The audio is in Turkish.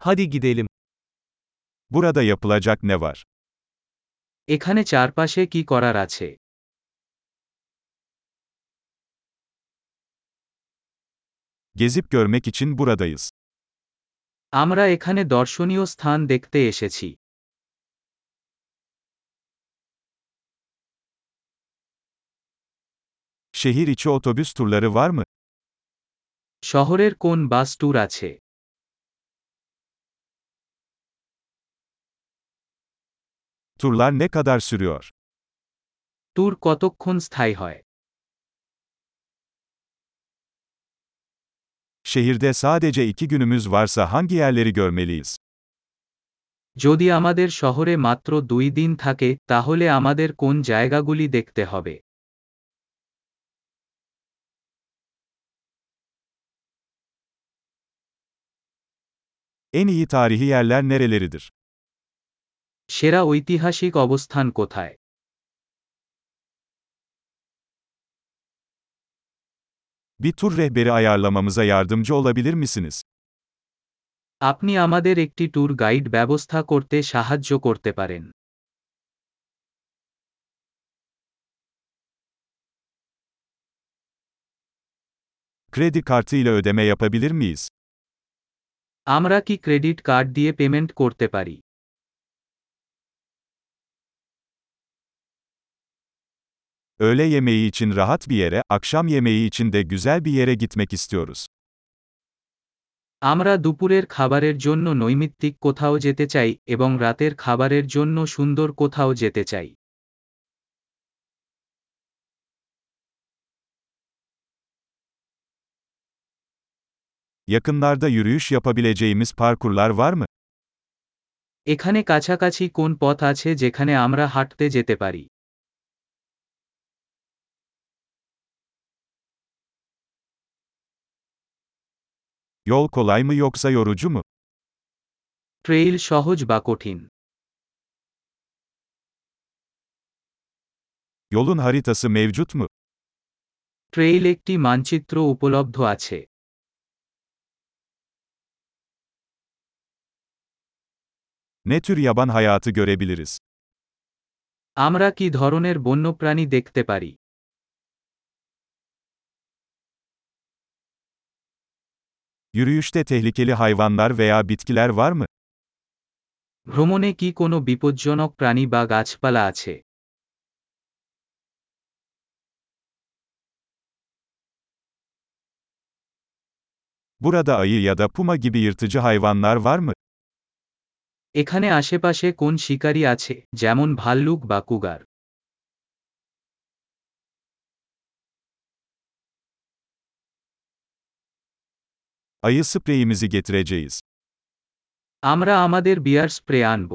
Hadi gidelim. Burada yapılacak ne var? এখানে চারপাশে কি করার আছে Gezip görmek için buradayız. আমরা এখানে দর্শনীয় স্থান দেখতে এসেছি Şehir içi otobüs turları var mı? শহরের কোন বাস ট্যুর আছে Turlar ne kadar sürüyor? Tour কতক্ষণ স্থায়ী হয় Şehirde sadece iki günümüz varsa hangi yerleri görmeliyiz? যদি আমাদের শহরে মাত্র দুই দিন থাকে তাহলে আমাদের কোন জায়গাগুলি দেখতে হবে En iyi tarihi yerler nereleridir? সেরা ঐতিহাসিক অবস্থান কোথায় Bir tur rehberi ayarlamamıza yardımcı olabilir misiniz? আপনি আমাদের একটি ট্যুর গাইড ব্যবস্থা করতে সাহায্য করতে পারেন Kredi kartı ile ödeme yapabilir miyiz? আমরা কি ক্রেডিট কার্ড দিয়ে পেমেন্ট করতে পারি Öğle yemeği için rahat bir yere, akşam yemeği için de güzel bir yere gitmek istiyoruz. আমরা দুপুরের খাবারের জন্য নৈমিত্তিক কোথাও যেতে চাই এবং রাতের খাবারের জন্য সুন্দর কোথাও যেতে চাই Yakınlarda yürüyüş yapabileceğimiz parkurlar var mı? এখানে কাছাকাছি কোন পথ আছে যেখানে আমরা হাঁটতে যেতে পারি Yol kolay mı yoksa yorucu mu? Trail সহজ বা কঠিন Yolun haritası mevcut mu? Trail একটি মানচিত্র উপলব্ধ আছে Ne tür yaban hayatı görebiliriz? আমরা কি ধরনের বন্যপ্রাণী দেখতে পারি Yürüyüşte tehlikeli hayvanlar veya bitkiler var mı? ভ্রমণে কি কোনো বিপজ্জনক প্রাণী বা গাছপালা আছে Burada ayı ya da puma gibi yırtıcı hayvanlar var mı? এখানে আশেপাশে কোন শিকারী আছে যেমন ভাল্লুক বা কুগার Ayı spreyimizi getireceğiz. আমরা আমাদের বিয়ার স্প্রে আনব